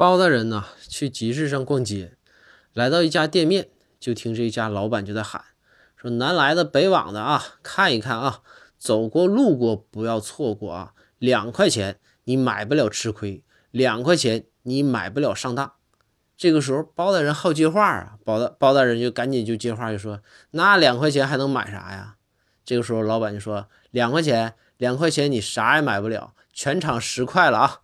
包大人呢？去集市上逛街，来到一家店面，就听这一家老板就在喊，说南来的北往的啊，看一看啊，走过路过不要错过啊，两块钱你买不了吃亏，两块钱你买不了上当。这个时候包大人好接话啊，包大包大人就赶紧就接话就说，那两块钱还能买啥呀？这个时候老板就说，两块钱，两块钱你啥也买不了，全场十块了啊。